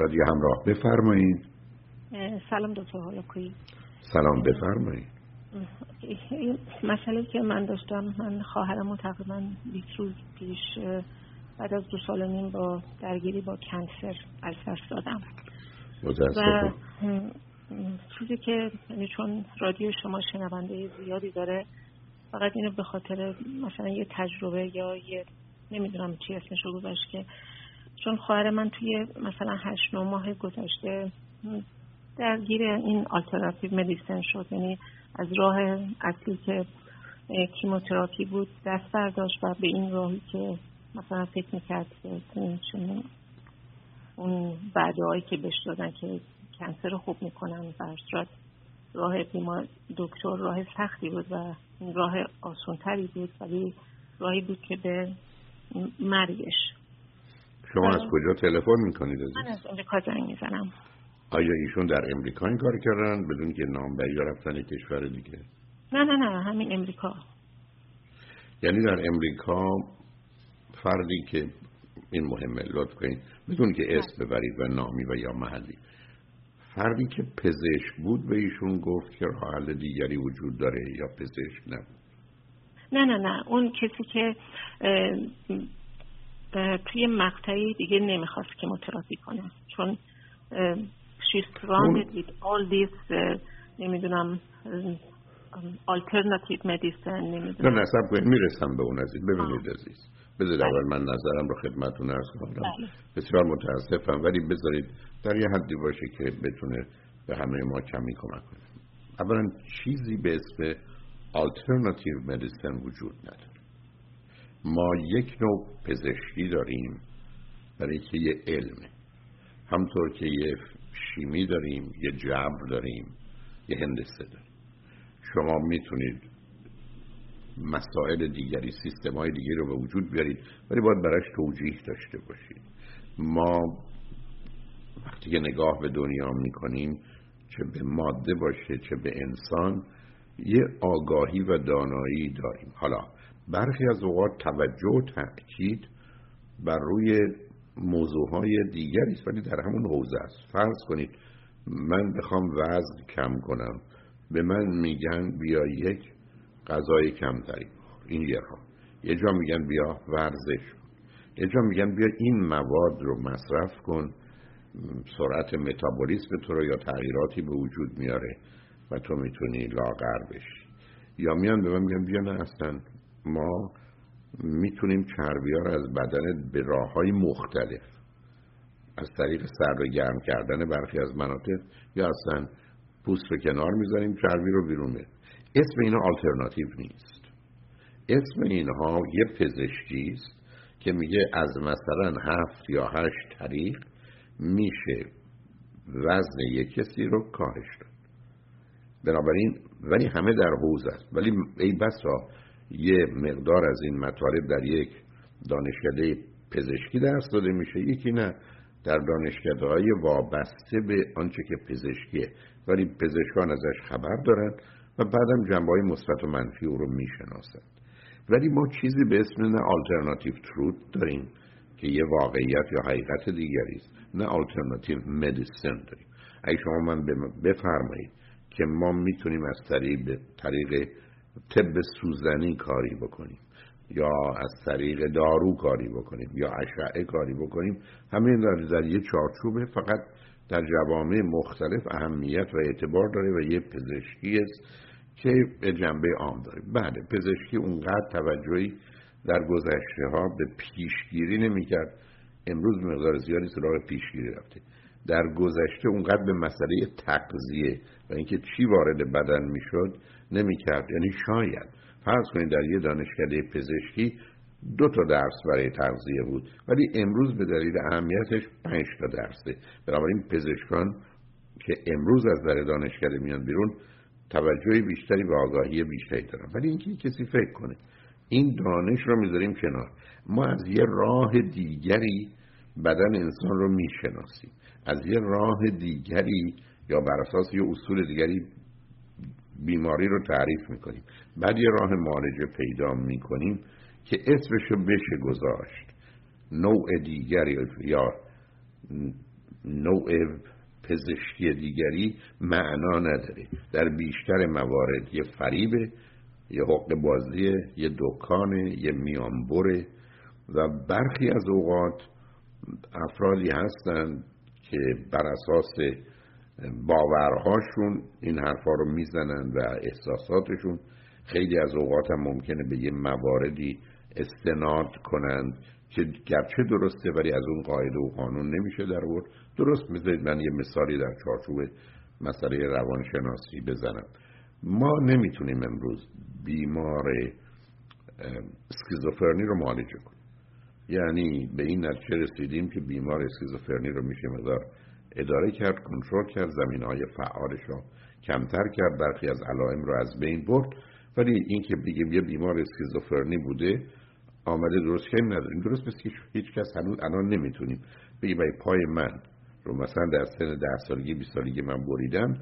رادیو همراه بفرمایید. سلام دکتر هولوکویی سلام بفرمایید. مسئله که من داشتم من خواهرم تقریبا 20 روز پیش بعد از دو سال نیم با درگیری با کنسر از دست دادم و چیزی که یعنی چون رادیو شما شنونده زیادی داره فقط اینو به خاطر مثلا یه تجربه یا یه نمی‌دونم چی اسمش رو گذاشت که چون خواهر من توی مثلا هشت نو ماه گذشته درگیر این آلترناتیو مدیسن شد. یعنی از راه اصلی که کیموتراپی بود دست برداشت و به این راهی که مثلا فکر می‌کرد که اون بعدهایی که بهش دادن که کنسر رو خوب می‌کنن و راه بیمار دکتر راه سختی بود و راه آسونتری بود ولی راهی بود که به مرگش شما از کجا تلفن می‌کنید من از امریکا زنگ می‌زنم. آیا ایشون در امریکا این کار کردن بدون که نام بری رفتن کشور دیگه؟ نه نه نه همین امریکا. یعنی در امریکا فردی که این مهمه لطف کنید بدون که اسم ببرید و نامی و یا محلی. فردی که پزشک بود به ایشون گفت که راه دیگری وجود داره یا پزشک نبود نه نه نه اون کسی که توی مقطعی دیگه نمی‌خواست که مترافی کنه. چون she's surrounded with all these نمی‌دونم alternative medicine نمی‌دونم. نه نصب کنید. می‌رسم به اون عزیز. ببینید عزیز. بذارید اول من نظرم رو خدمتون ارز کنم. بله. بسیار متاسفم. ولی بذارید در یه حدی باشه که بتونه به همه ما کمی کمک کنه. اولا چیزی به اسم alternative medicine وجود نداره. ما یک نوع پزشکی داریم برای که یه علمه همطور که یه شیمی داریم یه جبر داریم یه هندسه داریم. شما می‌تونید مسائل دیگری سیستم های دیگری رو به وجود بیارید ولی باید براش توجیه داشته باشید. ما وقتی که نگاه به دنیا می‌کنیم چه به ماده باشه چه به انسان یه آگاهی و دانایی داریم. حالا برخی از اوقات توجه و تأکید بر روی موضوع های دیگری است ولی در همون حوزه است. فرض کنید من بخوام وزن کم کنم به من میگن بیا یک غذای کمتری این یه راه یه جا میگن بیا ورزش یه جا میگن بیا این مواد رو مصرف کن. سرعت متابولیسم تو رو یا تغییراتی به وجود میاره و تو می‌تونی لاغر بشی. یا میان به من میگن بیا نه اصلا. ما می‌تونیم چربی ها از بدن به راه های مختلف از طریق سر و گرم کردن برخی از مناطق یا اصلا پوست رو کنار می‌ذاریم چربی رو بیرون میریم اسم اینا آلترناتیو نیست. اسم اینها یه پزشکی است که میگه از مثلا هفت یا هشت طریق میشه وزن یک کسی رو کاهش داد. بنابراین ولی همه در حوز است. ولی ای بسا یه مقدار از این مطالب در یک دانشکده پزشکی درس داده میشه. یکی نه در دانشکده های وابسته به آنچه که پزشکیه. ولی پزشکان ازش خبر دارن و بعدم جنبه های مثبت و منفی او رو می‌شناسند ولی ما چیزی به اسم نه آلترناتیو تروت داریم که یه واقعیت یا حقیقت دیگری است. نه آلترناتیو مدیسن داریم. اگه شما من بفرمایید که ما می‌تونیم از طریق طریق طب سوزنی کاری بکنیم یا از طریق دارو کاری بکنیم یا اشعه کاری بکنیم. همین در, در یه چارچوبه فقط در جوامع مختلف اهمیت و اعتبار داره و یه پزشکی است که به جنبه عام داره. بله پزشکی اونقدر توجهی در گذشته ها به پیشگیری نمی‌کرد. امروز مقدار زیادی سراغ پیشگیری رفته. در گذشته اونقدر به مسئله تغذیه و اینکه چی وارد بدن می‌شد نمی‌کرد. یعنی شاید. فرض کنید در یه دانشکده پزشکی دو تا درس برای تغذیه بود ولی امروز به دلیل اهمیتش پنج تا درسه. بنابراین پزشکان که امروز از در دانشکده میان بیرون توجه بیشتری و آگاهی بیشتری دارن. ولی اینکه کسی فکر کنه این دانش رو می‌ذاریم کنار. ما از یه راه دیگری بدن انسان رو می‌شناسیم. از یه راه دیگری یا بر اساس یه اصول دیگری بیماری رو تعریف می‌کنیم. بعد یه راه معالجه پیدا می‌کنیم که اسمشو بشه گذاشت. نوع دیگری یا نوع پزشکی دیگری معنا نداره. در بیشتر موارد یه فریبه یه حق بازیه یه دکانه یه میانبره و برخی از اوقات افرادی هستند که بر اساس باورهاشون این حرفا رو می‌زنن و احساساتشون خیلی از اوقات هم ممکنه به یه مواردی استناد کنند که گرچه درسته ولی از اون قاعده و قانون نمیشه در ورد درست می‌ذارید من یه مثالی در چارچوب مسئله روانشناسی بزنم. ما نمی‌تونیم امروز بیمار اسکیزوفرنی رو معالجه کنیم. یعنی به این نتیجه رسیدیم که بیمار اسکیزوفرنی رو میشه مدار اداره کرد کنترل کرد زمین های فعالش رو کمتر کرد برخی از علائم رو از بین برد. ولی اینکه بگیم یه بیمار اسکیزوفرنی بوده آمده درست که نداریم. درست مثل که هیچ کس هنوز الان نمی‌تونیم بگیم پای من رو مثلا در سن ده سالگی 20 سالگی من بریدم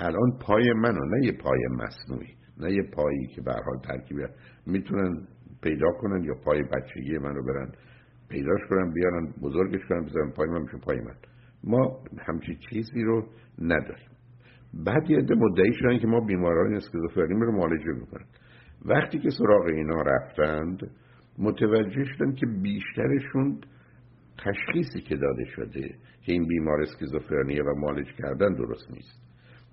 الان پای منو نه یه پای مصنوعی نه یه پایی که به حال ترکیب می‌تونن پیدا کنن یا پای بچگی منو برن پیداش کنن بیارن بزرگش کنن بزنن پای من میشه پای من. ما همچی چیزی رو نداریم. بعد یه عده مدعی شدن که ما بیماران اسکیزوفرنی رو معالجه می‌کنن. وقتی که سراغ اینا رفتند متوجه شدن که بیشترشون تشخیصی که داده شده که این بیمار اسکیزوفرنیه و معالج کردن درست نیست.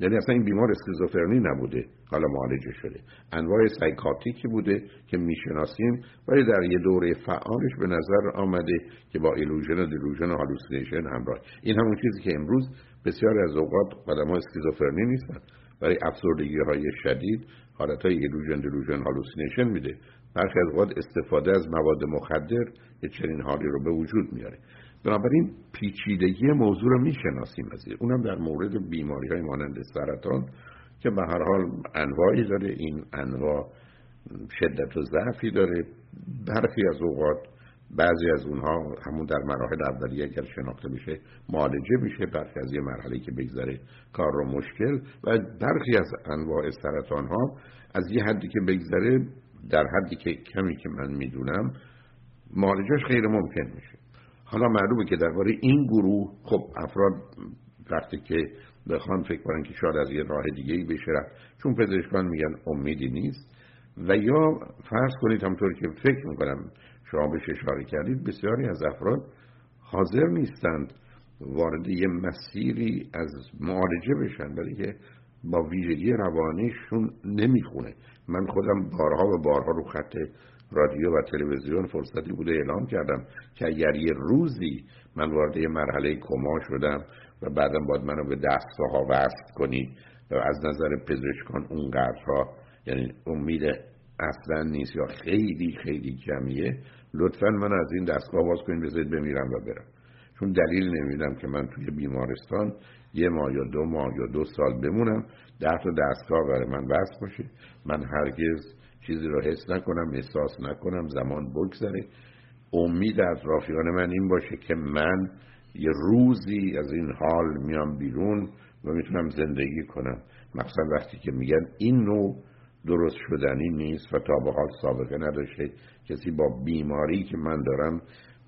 یعنی اصلا این بیمار اسکیزوفرنی نبوده. حالا معالجه شده. انواع سایکاتیکی بوده که می‌شناسیم ولی در یه دوره فعالش به نظر آمده که با illusion و delusion و hallucination همراه. این همون چیزی که امروز بسیار از اوقات آدم ها اسکیزوفرنی نیستن. برای افسردگی های شدید حالت های illusion delusion hallucination میده. برخی از اوقات استفاده از مواد مخدر یه چنین حالی رو به وجود میاره. بنابراین پیچیدگی موضوع رو می‌شناسیم از اونم در مورد بیماری های مانند سرطان که به هر حال انواعی داره. این انواع شدت و ضعفی داره. برخی از اوقات بعضی از اونها همون در مراحل اولیه اگر شناخته میشه معالجه میشه. برخی از یه مرحله که بگذره کار رو مشکل. و برخی از انواع سرطان ها از یه حدی که بگذره در حدی که کمی که من می‌دونم معالجهش غیر ممکن میشه. حالا معلومه که درباره این گروه خب افراد وقتی که بخوان فکر کنن که شاید از یه راه دیگه ای بشه رفت چون پزشکان میگن امیدی نیست. و یا فرض کنید همطور که فکر می‌کنم شما بهش اشاره کردید بسیاری از افراد حاضر نیستند وارد یه مسیری از معالجه بشن برای که با ویژگی روانیشون نمی‌خونه. من خودم بارها و بارها رو خط رادیو و تلویزیون فرصتی بوده اعلام کردم که اگر یه روزی من وارد مرحله کما شدم و بعدم باید منو به دستگاه وصل کنید و از نظر پزشکان اونقدرها یعنی امید اصلا نیست یا خیلی خیلی کمیه لطفا من از این دستگاه باز کنید بذارید بمیرم و برم. چون دلیل نمیدم که من توی بیمارستان یه ماه یا دو ماه یا دو سال بمونم ده تا دستگاه برای من وصل باشه. من هرگز چیزی رو حس نکنم احساس نکنم زمان بگذره. امید از رافیان من این باشه که من یه روزی از این حال میام بیرون و می‌تونم زندگی کنم. مخصوصا وقتی که میگن این نوع درست شدنی نیست و تا به حال سابقه نداشته. کسی با بیماری که من دارم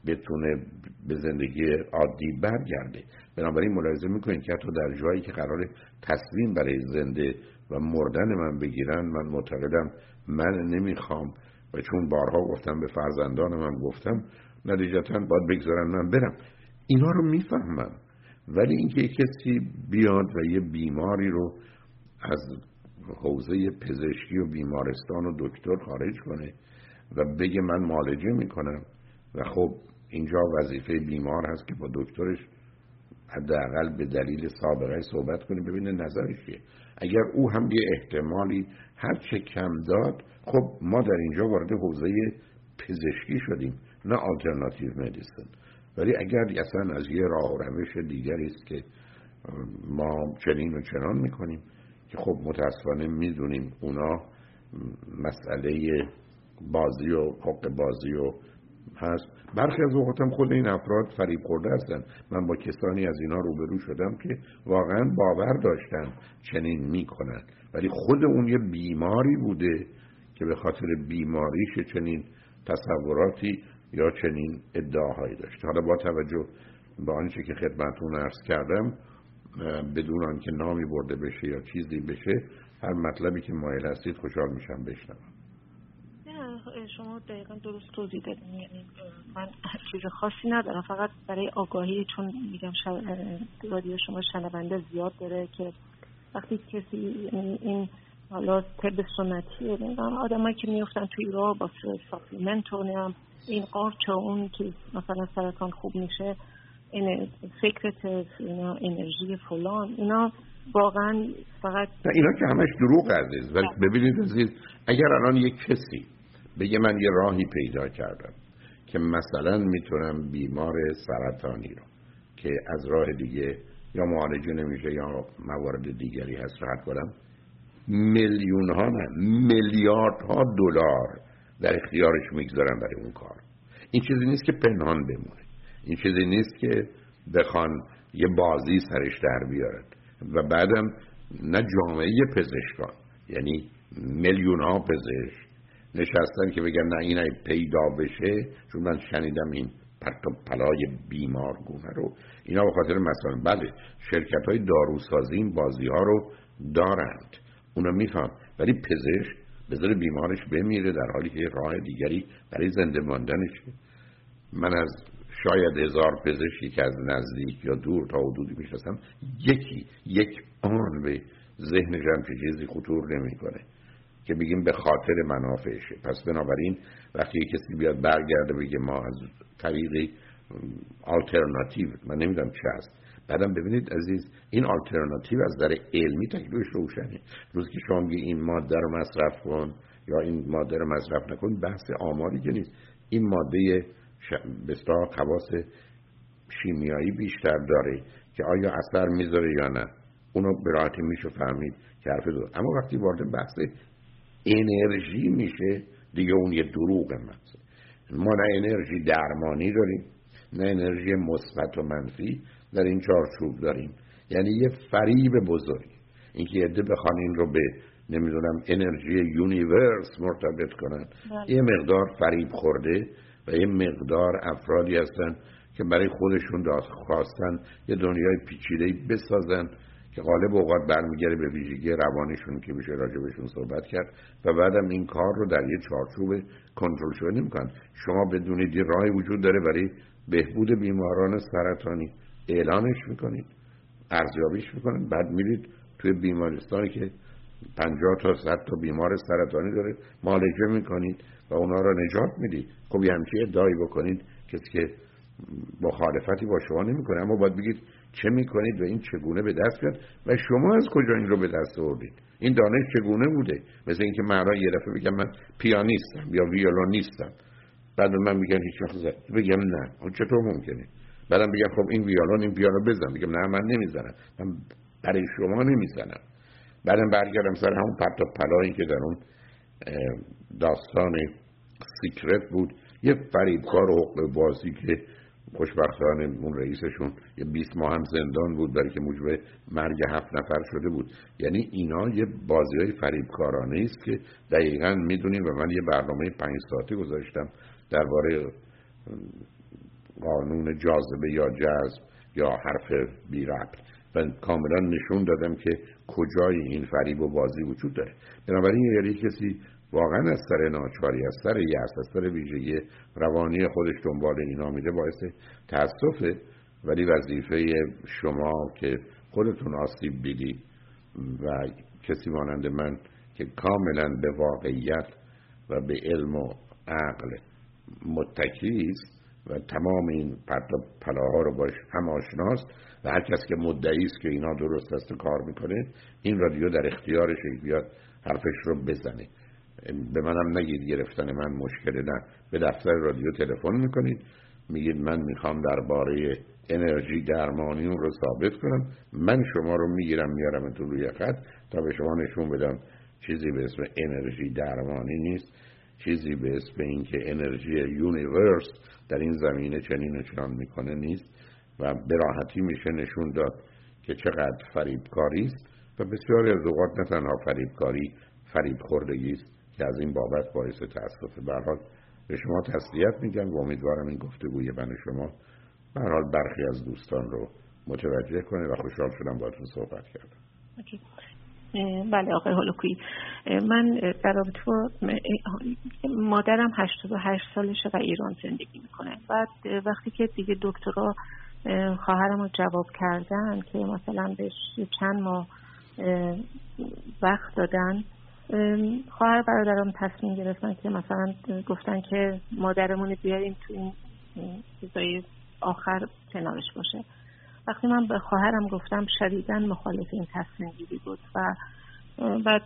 بتونه به زندگی عادی برگرده. بنابراین ملاحظه می‌کنید که حتی در جایی که قرار تصمیم برای زنده و مردن من بگیرن من معتقدم من نمی‌خوام. و چون بارها گفتم به فرزندانم هم گفتم نتیجتا باید بگذارن من برم. اینا رو می‌فهمم. ولی اینکه کسی بیاد و یه بیماری رو از حوزه پزشکی و بیمارستان و دکتر خارج کنه و بگه من معالجه می‌کنم و خب اینجا وظیفه بیمار هست که با دکترش حداقل به دلیل سابقه صحبت کنه ببینه نظرش چیه. اگر او هم یه احتمالی هر چه کم داد خب ما در اینجا وارد حوزه پزشکی شدیم نه آلترناتیو مدیسن ولی اگر اصلا از یه راه و روش دیگری است که ما چنین و چنان می‌کنیم که خب متاسفانه می‌دونیم اونا مسئله بازی و حق بازی و هست برخی از اوقات هم خود این افراد فریب خورده هستن. من با کسانی از اینا روبرو شدم که واقعا باور داشتن چنین می‌کنن. ولی خود اون یه بیماری بوده که به خاطر بیماریش چنین تصوراتی یا چنین ادعاهایی داشت. حالا با توجه با آنچه که خدمتون ارز کردم بدون آنکه نامی برده بشه یا چیزی بشه هر مطلبی که مایل هستید خوشحال میشم بشنوم. شما دقیقا درست توضیح دادین یعنی من چیز خاصی ندارم فقط برای آگاهی چون میگم رادیو شما شنونده زیاد داره که وقتی کسی این حالا طب سنتیه آدمایی که میفتن توی راه با ساپلیمنت و این قارچ اون که مثلا سرطان خوب میشه این فکرت اینا انرژی فلان اینا واقعا فقط اینا که همش دروغ عزیز ولی بله. ببینید عزیز اگر الان یک کسی بگه من یه راهی پیدا کردم که مثلا می‌تونم بیمار سرطانی رو که از راه دیگه یا معالجه نمیشه یا موارد دیگری هست راحت کنم میلیون ها نه میلیارد ها دلار در اختیارش می‌گذارن برای اون کار. این چیزی نیست که پنهان بمونه. این چیزی نیست که بخوان یه بازی سرش در بیارد و بعدم نه جامعه پزشکان یعنی میلیون ها پزشک. نشستن که بگن نه این پیدا بشه چون من شنیدم این پرت و پلای بیمار گونه رو. اینا به خاطر مثلا بله شرکت های داروسازی این بازی ها رو دارند. اونا میفهم. ولی پزشک بذاره بیمارش بمیره در حالی که راه دیگری برای زنده ماندنشه. من از شاید هزار پزشکی که از نزدیک یا دور تا حدودی می‌شناسم یکی یک آن به ذهنشم که چیزی خطور نمی‌کنه. که بگیم به خاطر منافعشه. پس بنابراین وقتی کسی بیاد برگرده بگه ما از طریق آلترناتیو من نمی‌دونم چه هست. بعدم ببینید عزیز این آلترناتیو از در علمی تکلیفش روشنه. روز که شما این ماده رو مصرف کن یا این ماده رو مصرف نکن بحث آماری که نیست. این ماده بسیار خواص شیمیایی بیشتر داره که آیا اثر می‌ذاره یا نه. اونو به راحتی میشه فهمید که حرف اما وقتی وارد بحث انرژی میشه. دیگه اون یه دروغ محض ما نه انرژی درمانی داریم نه انرژی مثبت و منفی در این چارچوب داریم. یعنی یه فریب بزرگ. اینکه یه بخوان این رو به نمی‌دونم انرژی یونیورس مرتبط کنن. بله. یه مقدار فریب خورده و یه مقدار افرادی هستن که برای خودشون داست خواستن یه دنیای پیچیده بسازن که غالب اوقات برمیگره به ویژگی روانشون که میشه راجبشون صحبت کرد و بعدم این کار رو در یه چارچوب کنترل شده نمی‌کنن. شما بدونید یه راهی وجود داره برای بهبود بیماران سرطانی اعلانش می‌کنید ارزیابیش می‌کنید بعد میرید توی بیمارستانی که 50 تا 100 تا بیمار سرطانی داره معالجه می‌کنید و اونا رو نجات می‌دید. خب یه همچی ادعایی بکنید کسی که مخالفتی با شما نمی‌کنه اما باید بگید چه می‌کنید و این چگونه به دست بیاد و شما از کجا این رو به دست آوردید این دانش چگونه بوده؟ مثل اینکه من یه دفعه بگم من پیانیستم یا ویولونیستم. بعد من میگن هیچ وقت بگم نه. خب چطور ممکنه؟ بعدم بگم خب این ویولون این پیانو بزن. میگم نه من نمی‌زنم. من برای شما نمی‌زنم. بعدم برگردم سر همون پرت و پلایی که در اون داستان سیکرت بود. یه فریبکار حقوق بازی که خوشبختانه اون رئیسشون یه 20 ماه هم زندان بود برای که موجب مرگ هفت نفر شده بود. یعنی اینا یه بازی های فریبکارانه است که دقیقا می‌دونیم و من یه برنامه پنج ساعته گذاشتم درباره قانون جاذبه یا جذب یا حرف بی ربط. و کاملا نشون دادم که کجای این فریب و بازی وجود داره. بنابراین یعنی کسی واقعا از سر ناچاری از سر یأس از سر ویژگی روانی خودش دنبال اینا میده باعث تاسفه ولی وظیفه شما که خودتون آسیب دیدید و کسی مانند من که کاملا به واقعیت و به علم و عقل متکی است و تمام این پلاها رو باش هم آشناست و هر کس که مدعی است که اینا درست است کار می‌کنه این رادیو در اختیارش بیاد حرفش رو بزنه. به منم نگید گرفتن من مشکل نه. به دفتر رادیو تلفن می‌کنید. میگید من می‌خوام درباره انرژی درمانی رو ثابت کنم. من شما رو می‌گیرم میارم تو روی خط تا به شما نشون بدم چیزی به اسم انرژی درمانی نیست. چیزی به اسم اینکه انرژی universe در این زمینه چنین و چنان می‌کنه نیست و به راحتی میشه نشون داد که چقدر فریبکاری است و بسیاری از اوقات نه تنها فریبکاری فریب خوردگی است. که از این بابت باعث تاسف به حال به شما تسلیت میگم و امیدوارم این گفتگوی من شما حال برخی از دوستان رو متوجه کنه و خوشحال شدم باهاتون صحبت کردم. بله آقای هولوکوی من در رابطه با مادرم 88 سالشه و ایران زندگی می‌کنه. بعد وقتی که دیگه دکترها خواهرم رو جواب کردن که مثلا بهش چند ماه وقت دادن خواهر برادرم تصمیم گرفتن که مثلا گفتن که مادرمون بیاریم تو این چیزای آخر کنارش باشه. وقتی من به خواهرم گفتم شدیدا مخالف این تصمیم گیری بود و بعد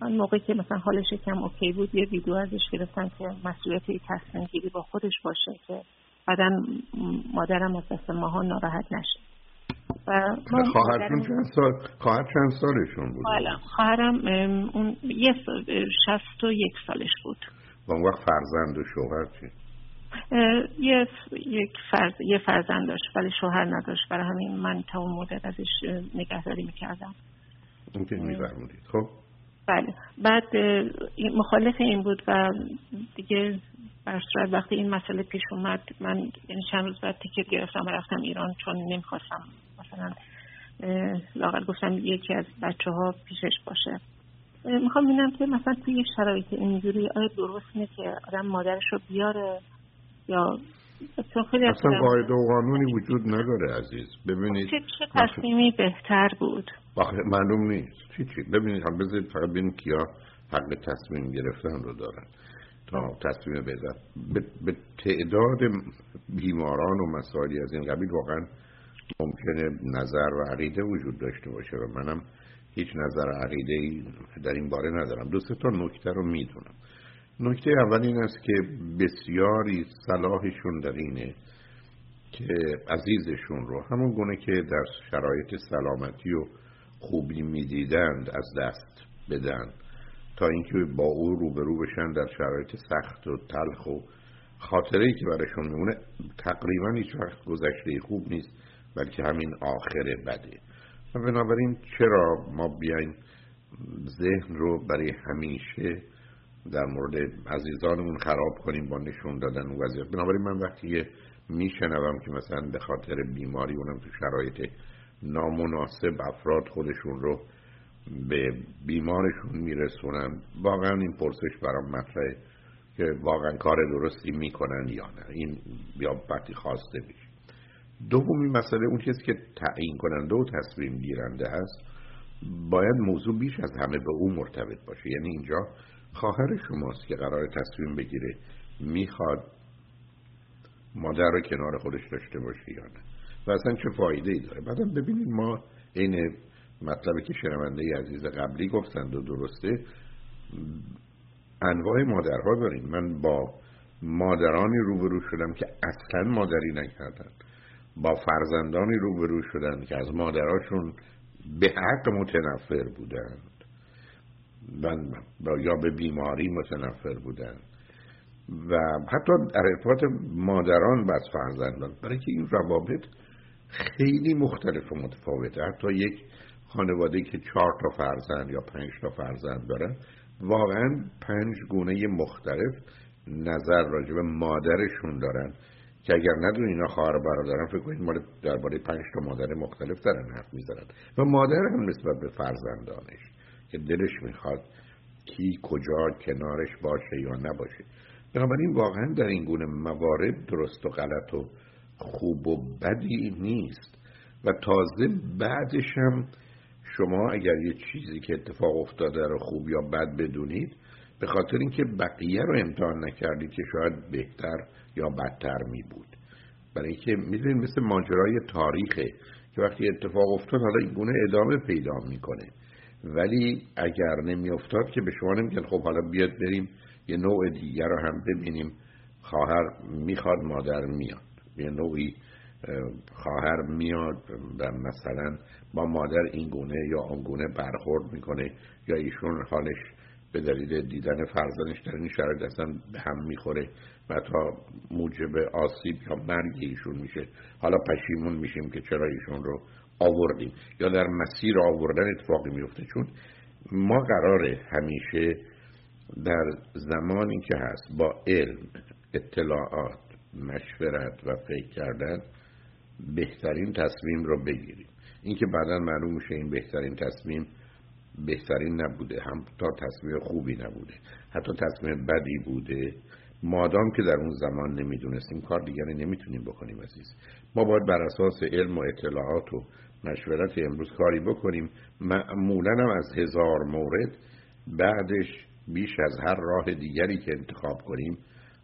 من موقعی که مثلا حالش کم اوکی بود یه ویدیو ازش گرفتن که مسئولیت تصمیم گیری با خودش باشه که بعدا مادرم از دست ماها ناراحت نشه. و خواهرشون چند سال خواهر چند سالشون بود؟ خواهرم اون یه شست و یک سالش بود. و اون وقت فرزند و شوهر چی؟ یه یک فرز یه فرزند داشت ولی شوهر نداشت. برای همین من تا اون مدت ازش نگهداری می‌کردم. اون که میفرمودید. خب. بله. بعد مخالف این بود و دیگه بر صورت وقتی این مسئله پیش اومد من یعنی چند روز بعد تیکت گرفتم و رفتم ایران چون نمی‌خواستم مثلا لاغر گفتم یکی از بچه ها پیشش باشه. می‌خوام ببینم که مثلا توی شرایط اینجوری آیا درست اینه که آدم مادرش رو بیاره یا اصلا قاعده و قانونی وجود نداره عزیز. ببینید چه, چه تصمیمی بهتر بود؟ معلوم نیست. چی چی؟ ببینید هم بذارید فقط ببینید کیا حق تصمیم گرفتن رو دارن. تا تصمیم بزن به تعداد بیماران و مسائلی از این قبیل واقعا ممکنه نظر و عقیده وجود داشته باشه و منم هیچ نظر عقیده ای در این باره ندارم. دو سه تا نکته رو می‌دونم. نکته اول این است که بسیاری صلاحشون در اینه که عزیزشون رو همون گونه که در شرایط سلامتی و خوبی می‌دیدند از دست بدن تا اینکه با او روبرو بشن در شرایط سخت و تلخ و خاطره ای که برشون میمونه تقریبا هیچ وقت گذشته خوب نیست. بلکه همین آخر بده. و بنابراین چرا ما بیایم ذهن رو برای همیشه در مورد عزیزانمون خراب کنیم با نشون دادن اون وضعیت؟ بنابراین من وقتی میشنوم که مثلا به خاطر بیماری اونم تو شرایط نامناسب افراد خودشون رو به بیمارشون میرسونن واقعا این پرسش برام مطرحه که واقعا کار درستی می‌کنن یا نه. این یا وقتی خواسته میشه دومی مسئله اون چیزی که تعیین کننده و تصمیم گیرنده هست باید موضوع بیش از همه به او مرتبط باشه. یعنی اینجا خواهر شماست که قرار تصمیم بگیره می‌خواد مادر رو کنار خودش داشته باشه یا نه. و اصلا چه فایده ای داره؟ بعدم ببینید ما این مطلبی که شنونده عزیز قبلی گفتند و درسته انواع مادرها داریم. من با مادرانی روبرو شدم که اصلا مادری نکردن با فرزندانی روبرو شدن که از مادراشون به حق متنفر بودند. یا به بیماری متنفر بودند. و حتی در ارتباط مادران و فرزندان. برای که این روابط خیلی مختلف و متفاوته. حتی یک خانواده که چهار تا فرزند یا پنج تا فرزند دارن واقعا پنج گونه مختلف نظر راجع به مادرشون دارن. که اگر ندون اینا خواهر برادران فکر کنید ما درباره پنج تا مادر مختلف دارن حرف می‌زنن. و مادر هم نسبت به فرزندانش که دلش می‌خواد کی کجا کنارش باشه یا نباشه. بنابراین واقعا در این گونه موارد درست و غلط و خوب و بدی نیست. و تازه بعدش هم شما اگر یه چیزی که اتفاق افتاده رو خوب یا بد بدونید به خاطر اینکه بقیه رو امتحان نکردید که شاید بهتر یا بدتر می بود. برای اینکه می‌دونید مثل ماجرای تاریخه که وقتی اتفاق افتاد حالا این گونه ادامه پیدا می‌کنه. ولی اگر نمیافتاد که به شما نمیگن خب حالا بیاد بریم یه نوع دیگر رو هم ببینیم. خواهر می‌خواد مادر میاد. یه نوعی خواهر میاد و مثلا با مادر این گونه یا آن گونه برخورد می‌کنه یا ایشون حالش به دلیل دیدن فرزندش در این شرایط اصلا به هم می‌خوره و تا موجب آسیب یا مرگ ایشون میشه. حالا پشیمون میشیم که چرا ایشون رو آوردیم. یا در مسیر آوردن اتفاقی میفته چون ما قراره همیشه در زمانی که هست با علم اطلاعات مشورت و فکر کردن بهترین تصمیم رو بگیریم. اینکه بعدا معلوم میشه این بهترین تصمیم بهترین نبوده. هم تا تصمیم خوبی نبوده. حتی تصمیم بدی بوده. مادام که در اون زمان نمی‌دونستیم کار دیگری نمی‌تونیم بکنیم عزیز. ما باید بر اساس علم و اطلاعات و مشورت امروز کاری بکنیم. معمولا هم از هزار مورد بعدش بیش از هر راه دیگری که انتخاب کنیم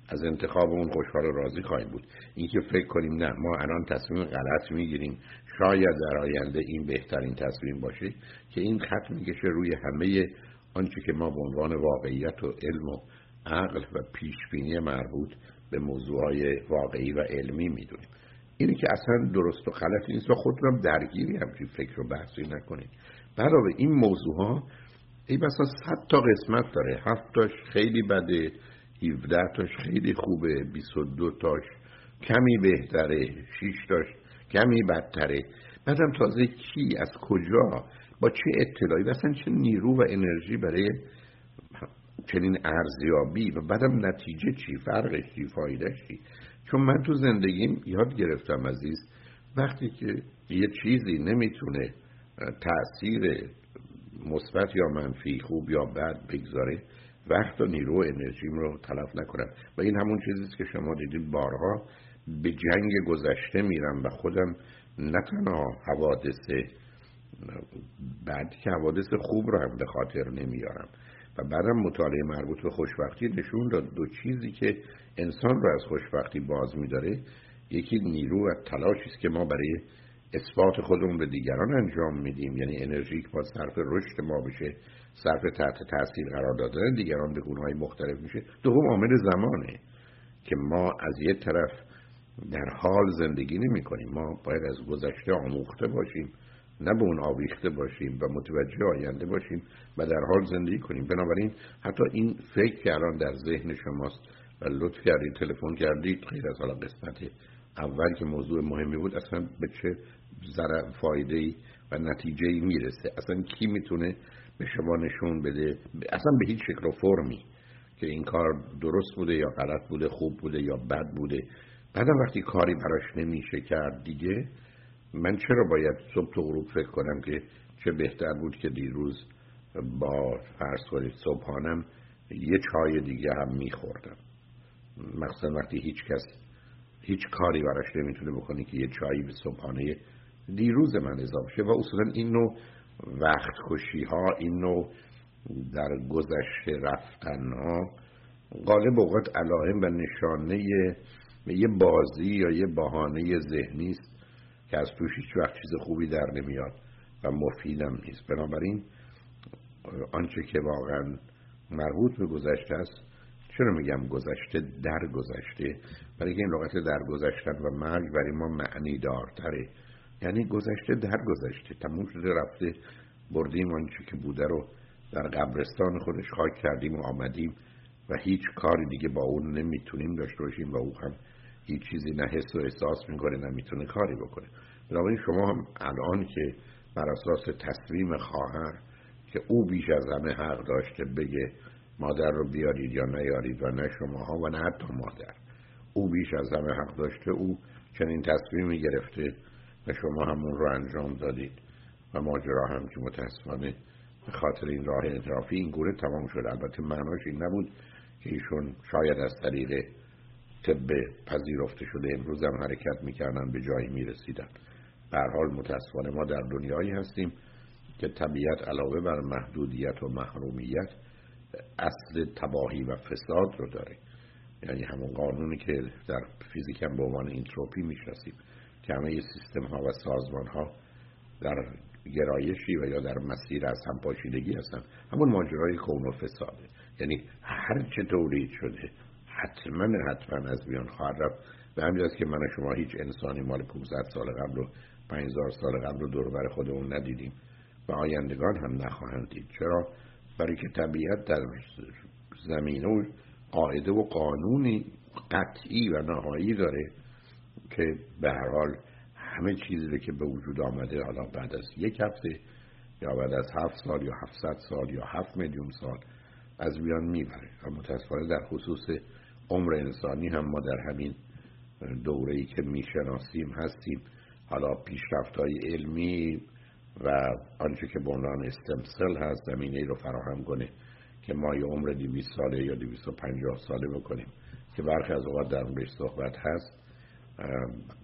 از انتخاب اون خوشحال و راضی خواهیم بود. اینکه فکر کنیم نه ما الان تصمیم غلط می‌گیریم. شاید در آینده این بهترین تصمیم باشه که این خط می‌کشه روی همه آنچه که ما به عنوان واقعیت و علم و عقل و پیشبینی مربوط به موضوعهای واقعی و علمی می‌دونیم. اینی که اصلا درست و غلط نیست و خودتون درگیری همچین فکر و بحثی نکنید. برای این موضوع ها ای بسا صد تا قسمت داره. هفتاش خیلی بده. 17 تاش خیلی خوبه 22 تاش کمی بهتره 6 تاش کمی بدتره. بعدم تازه کی از کجا با چه اطلاعی و اصلا چه نیرو و انرژی برای چنین ارزیابی؟ و بعدم نتیجه چی؟ فرقش چی؟ فایدهش چی؟ چون من تو زندگیم یاد گرفتم عزیز وقتی که یه چیزی نمی‌تونه تاثیر مثبت یا منفی خوب یا بد بگذاره وقت و نیرو و انرژیم رو تلف نکنم. و این همون چیزیست که شما دیدید بارها به جنگ گذشته میرم و خودم نه تنها حوادث بعد که حوادث خوب رو هم به خاطر نمیارم و بعدم مطالعه مربوط به خوشبختی نشون داد دو چیزی که انسان رو از خوشبختی باز میداره. یکی نیرو و تلاشی است که ما برای اثبات خودمون به دیگران انجام میدیم. یعنی انرژی که با صرف رشد ما بشه صرف تحت تاثیر قرار دادن دیگران به گونه های مختلف میشه دوم عامل زمانه که ما از یه طرف در حال زندگی نمی کنیم ما باید از گذشته آموخته باشیم نه به اون آویخته باشیم و متوجه آینده باشیم و در حال زندگی کنیم. بنابراین حتی این فکر که الان در ذهن شماست و لطف کردید تلفن کردید غیر از حالا قسمت اول که موضوع مهمی بود اصلا به چه ضرر فایده ای و نتیجه می‌رسه. اصلا کی می‌تونه به شما نشون بده؟ اصلا به هیچ شکل و فرمی که این کار درست بوده یا غلط بوده خوب بوده یا بد بوده. بعدم وقتی کاری براش نمیشه کرد دیگه من چرا باید صبح تو غروب فکر کنم که چه بهتر بود که دیروز با فرض کنید صبحانم یه چای دیگه هم میخوردم. مخصوصا وقتی هیچ کس هیچ کاری براش نمی‌تونه بکنی که یه چایی به صبحانه دیروز من اضافه شه و اصولا این نوع وقت کشی ها این نوع در گذشته رفتن ها غالب اوقات علائم و نشانه یه بازی یا یه بهانه ذهنی است که از توش هیچ وقت چیز خوبی در نمیاد و مفیدم نیست. بنابراین آنچه که واقعا مربوط به گذشته است چرا میگم گذشته در گذشته؟ برای که این لغت در گذشتن و مرگ برای ما معنی دارتره یعنی گذشته در گذشته. تموم شده رفته بردیم آنچه که بوده رو در قبرستان خودش خاک کردیم و آمدیم و هیچ کاری دیگه با اون نمی‌تونیم داشته باشیم و او هم هیچ چیزی نه حس و احساس می‌کنه نمی‌تونه کاری بکنه. بنابراین شما هم الان که بر اساس تصمیم خواهر که او بیش از همه حق داشته بگه مادر رو بیارید یا نیارید و نه شماها و نه حتی مادر او بیش از همه حق داشته او چنین تصمیمی گرفته و شما همون رو انجام دادید و ماجرا هم که متاسفانه به خاطر این راه انحرافی این گونه تمام شد. البته معناش این نبود که ایشون شاید از طریق طب پذیرفته شده امروز هم حرکت می‌کردن به جایی می‌رسیدن. به حال متاسفانه ما در دنیایی هستیم که طبیعت علاوه بر محدودیت و محرومیت اصل تباهی و فساد رو داره. یعنی همون قانونی که در فیزیک هم به عنوان اینتروپی می‌شناسیم. که همه سیستم ها و سازمان ها در گرایشی و یا در مسیر از هم پاشیدگی هستن. همون ماجرای کون و فساده. یعنی هر چه تولید شده حتما حتما از بیان خواهد رفت. به همین که من و شما هیچ انسانی مال 500 سال قبل و 5000 سال قبل رو دور خودمون ندیدیم و آیندگان هم نخواهند دید. چرا؟ برای که طبیعت در زمینه و قاعده و قانونی قطعی و نهایی داره. که به هر حال همه چیزی که به وجود آمده حالا بعد از یک هفته یا بعد از هفت سال یا هفتصد سال یا هفت میلیون سال از بیان می‌بره. و متاسفانه در خصوص عمر انسانی هم ما در همین دوره ای که می‌شناسیم هستیم. حالا پیشرفت های علمی و آنچه که به عنوان استمسل هست زمینه رو فراهم کنه که ما یه عمر 200 ساله یا 250 ساله بکنیم که برخی از اوقات در اون صحبت هست.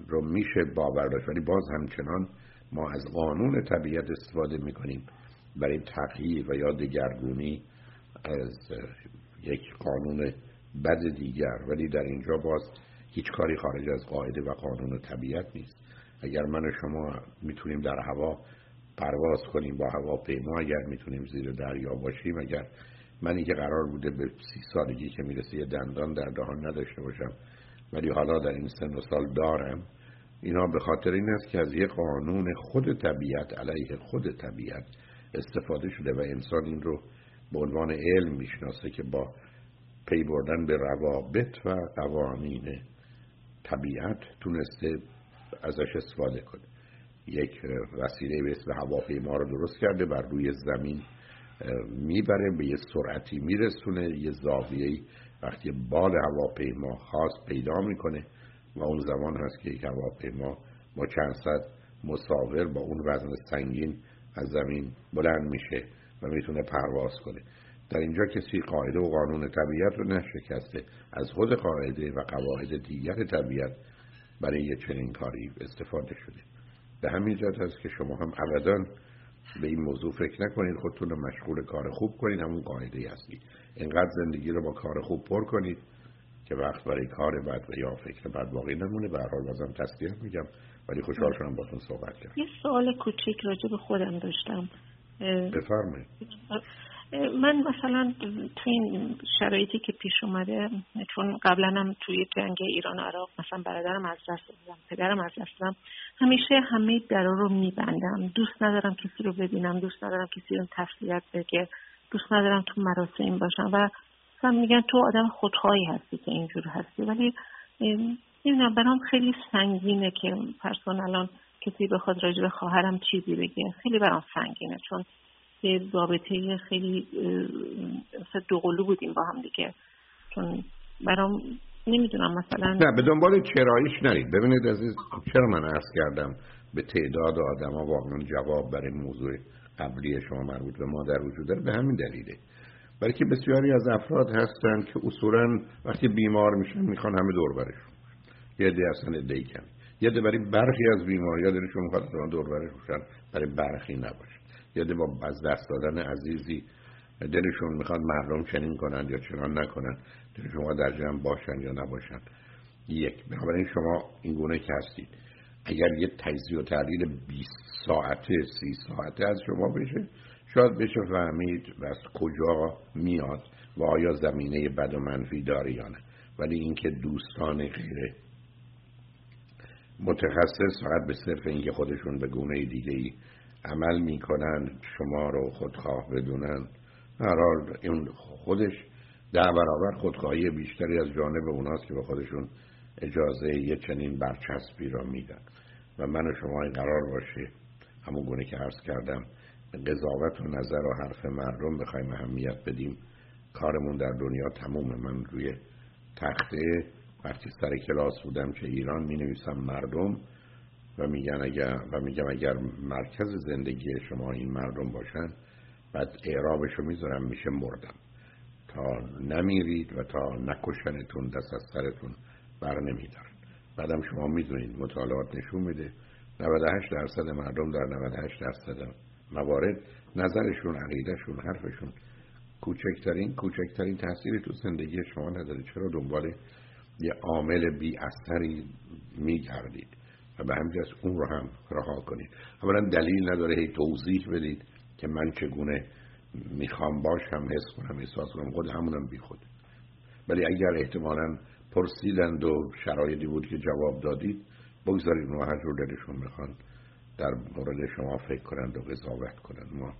رو میشه باور داشت. ولی باز همچنان ما از قانون طبیعت استفاده می‌کنیم. برای تغییر و یا دگرگونی از یک قانون بد دیگر. ولی در اینجا باز هیچ کاری خارج از قاعده و قانون طبیعت نیست. اگر من و شما می‌تونیم در هوا پرواز کنیم با هواپیما اگر می‌تونیم زیر دریا باشیم اگر منی که قرار بوده به سی سالگی که می‌رسه یه دندان در دهان نداشته باشم ولی حالا در این سن و سال دارم. اینا به خاطر این است که از یه قانون خود طبیعت علیه خود طبیعت استفاده شده و انسان این رو به عنوان علم می‌شناسه که با پی بردن به روابط و قوانین طبیعت تونسته ازش استفاده کنه. یک وسیله به اسم هواپیما رو درست کرده بر روی زمین می‌بره به یه سرعتی میرسونه یه زاویه وقتی بال هواپیما خاص پیدا می‌کنه و اون زمان هست که یک هواپیما با چند صد مسافر با اون وزن سنگین از زمین بلند میشه و می‌تونه پرواز کنه. در اینجا کسی قاعده و قانون طبیعت رو نشکسته از خود قاعده و قواعد دیگر طبیعت برای یه چنین کاری استفاده شده. به همین جهت است که شما هم ابدا به این موضوع فکر نکنید خودتون رو مشغول کار خوب کنید همون قاعده هستید اینقدر زندگی رو با کار خوب پر کنید که وقت برای کار بد و یا فکر بد باقی نمونه. به هر حال بازم تسلیت میگم ولی خوشحال شدم باتون صحبت کردم. یه سوال کوچیک راجع به خودم داشتم. بفرمایید. من مثلا تو این شرایطی که پیش اومده چون قبلا هم توی جنگ ایران و عراق مثلا برادرم از دست دادم پدرم از دست دادم همیشه همه درا رو میبندم. دوست ندارم کسی رو ببینم دوست ندارم کسی رو تسلیت بگه دوست ندارم تو مراسم باشم و مثلا میگن تو آدم خودخواهی هستی که اینجور هستی. ولی نمی‌دونم برام خیلی سنگینه که پرسون الان کسی بخواد راجع به خواهرم چیزی بگه. خیلی برام سنگینه چون یه رابطه خیلی دوقلو بودیم با هم دیگه. چون برام نمی‌دونم مثلا نه به دنبال چراییش نرید. ببینید عزیز چرا من عرض کردم به تعداد آدم ها واقعا جواب برای موضوع قبلی شما مربوط به مادر وجود داره؟ به همین دلیله. برای که بسیاری از افراد هستن که اصولا وقتی بیمار میشن می‌خوان همه دور برشون یه دی اصلا کن یه دی برای برخی از بیماری ها دلشون می‌خواد دور برشون برای برخی نباشه. یه دی با از دست دادن عزیزی دلشون می‌خواد مردم چنین کنند یا چنان نکنند دلشون در جمع باشن یا نباشن. یک بنابراین شما این گونه که هستید اگر یه تجزیه و تحلیل 20 ساعته 30 ساعته از شما بشه شاید بشه فهمید و از کجا میاد و آیا زمینه بد و منفی داره یا نه. ولی اینکه دوستان غیره متخصص فقط به صرف اینکه خودشون به گونه دیگه ای عمل می‌کنن شما رو خودخواه بدونن حال این خودش ده برابر خودخواهی بیشتری از جانب اوناست که به خودشون اجازه یه چنین برچسبی را میدن. و من و شما این قرار باشه همون گونه که عرض کردم قضاوت و نظر و حرف مردم بخوایم اهمیت بدیم. کارمون در دنیا تمومه. من روی تخته وقتی سر کلاس بودم که ایران می نویسم مردم و میگن اگر و میگم اگر مرکز زندگی شما این مردم باشن بعد اعرابش رو می‌ذارم میشه مردم. تا نمیرید و تا نکشنتون دست از سرتون بر نمیدارن. بعدم شما می‌دونید مطالعات نشون میده. 98 درصد مردم در 98 درصد موارد نظرشون عقیدهشون حرفشون کوچکترین کوچکترین تاثیری تو زندگی شما نداره. چرا دنبال یه عامل بی اثری میگردید؟ و به همجاز اون رو هم رها کنید. اولا دلیل نداره هی توضیح بدید که من چگونه می‌خوام باشم حس کنم احساس کنم. خود همونم بی خود. ولی اگر احتمالا پرسیدند و شرایطی بود که جواب دادید بگذارید اونها هر جور دلشون می‌خوان در مورد شما فکر کنند و قضاوت کنند. ما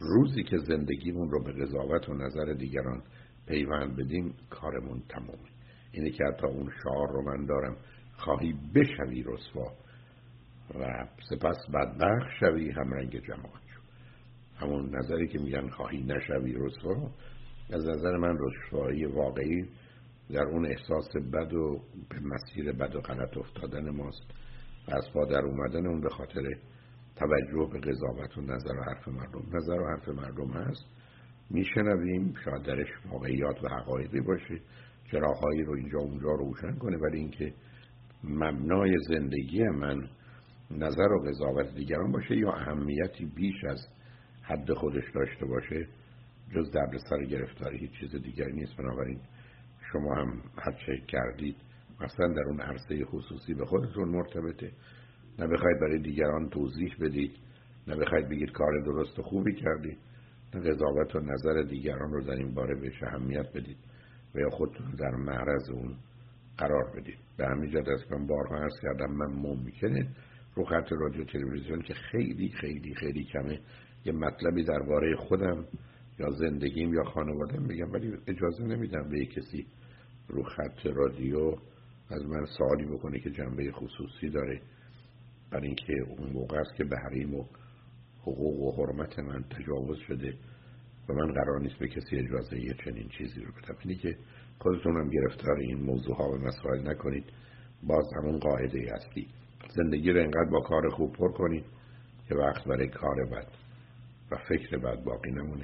روزی که زندگیمون رو به قضاوت و نظر دیگران پیوند بدیم کارمون تمومه. اینه که حتی اون شعار رو من دارم. خواهی بشوی رسوا. و سپس بدبخ شوی هم رنگ جماعت شو. همون نظری که میگن خواهی نشوی رسوا از نظر من رسوایی واقعی در اون احساس بد و به مسیر بد و غلط افتادن ماست. از در اومدن اون به خاطر توجه به قضاوت و نظر و حرف مردم. نظر و حرف مردم هست. میشنویم. شاید درش واقعیات و حقایقی باشه. چراغهایی رو اینجا اونجا روشن کنه. ولی اینکه مبنای زندگی من نظر و قضاوت دیگران باشه یا اهمیتی بیش از حد خودش داشته باشه جز دردسر گرفتاری هیچ چیز دیگری نیست. بنابراین شما هم هر کردید مثلا در اون عرصه خصوصی به خودتون مرتبطه. نه بخواید برای دیگران توضیح بدید نه بخواید بگید کار درست و خوبی کردید نه قضاوت و نظر دیگران رو در این باره بهش اهمیت بدید و یا خودتون در معرض اون قرار بدید. به همین جد از من بارها عرض کردم من ممکنه رو خط رادیو تلویزیون که خیلی خیلی خیلی کمه یه مطلبی درباره خودم یا زندگیم یا خانوادم بگم ولی اجازه نمیدم به کسی رو خط رادیو از من سوالی بکنه که جنبه خصوصی داره. برای اینکه اون موقع است که بحریم و حقوق و حرمت من تجاوز شده و من قرار نیست به کسی اجازه یه چنین چیزی رو بدم. اینی که خودتون هم گرفتار این موضوع ها و مسائل نکنید. باز همون قاعده اصلی. زندگی رو انقدر با کار خوب پر کنید که وقت برای کار بد و فکر بد باقی نمونه.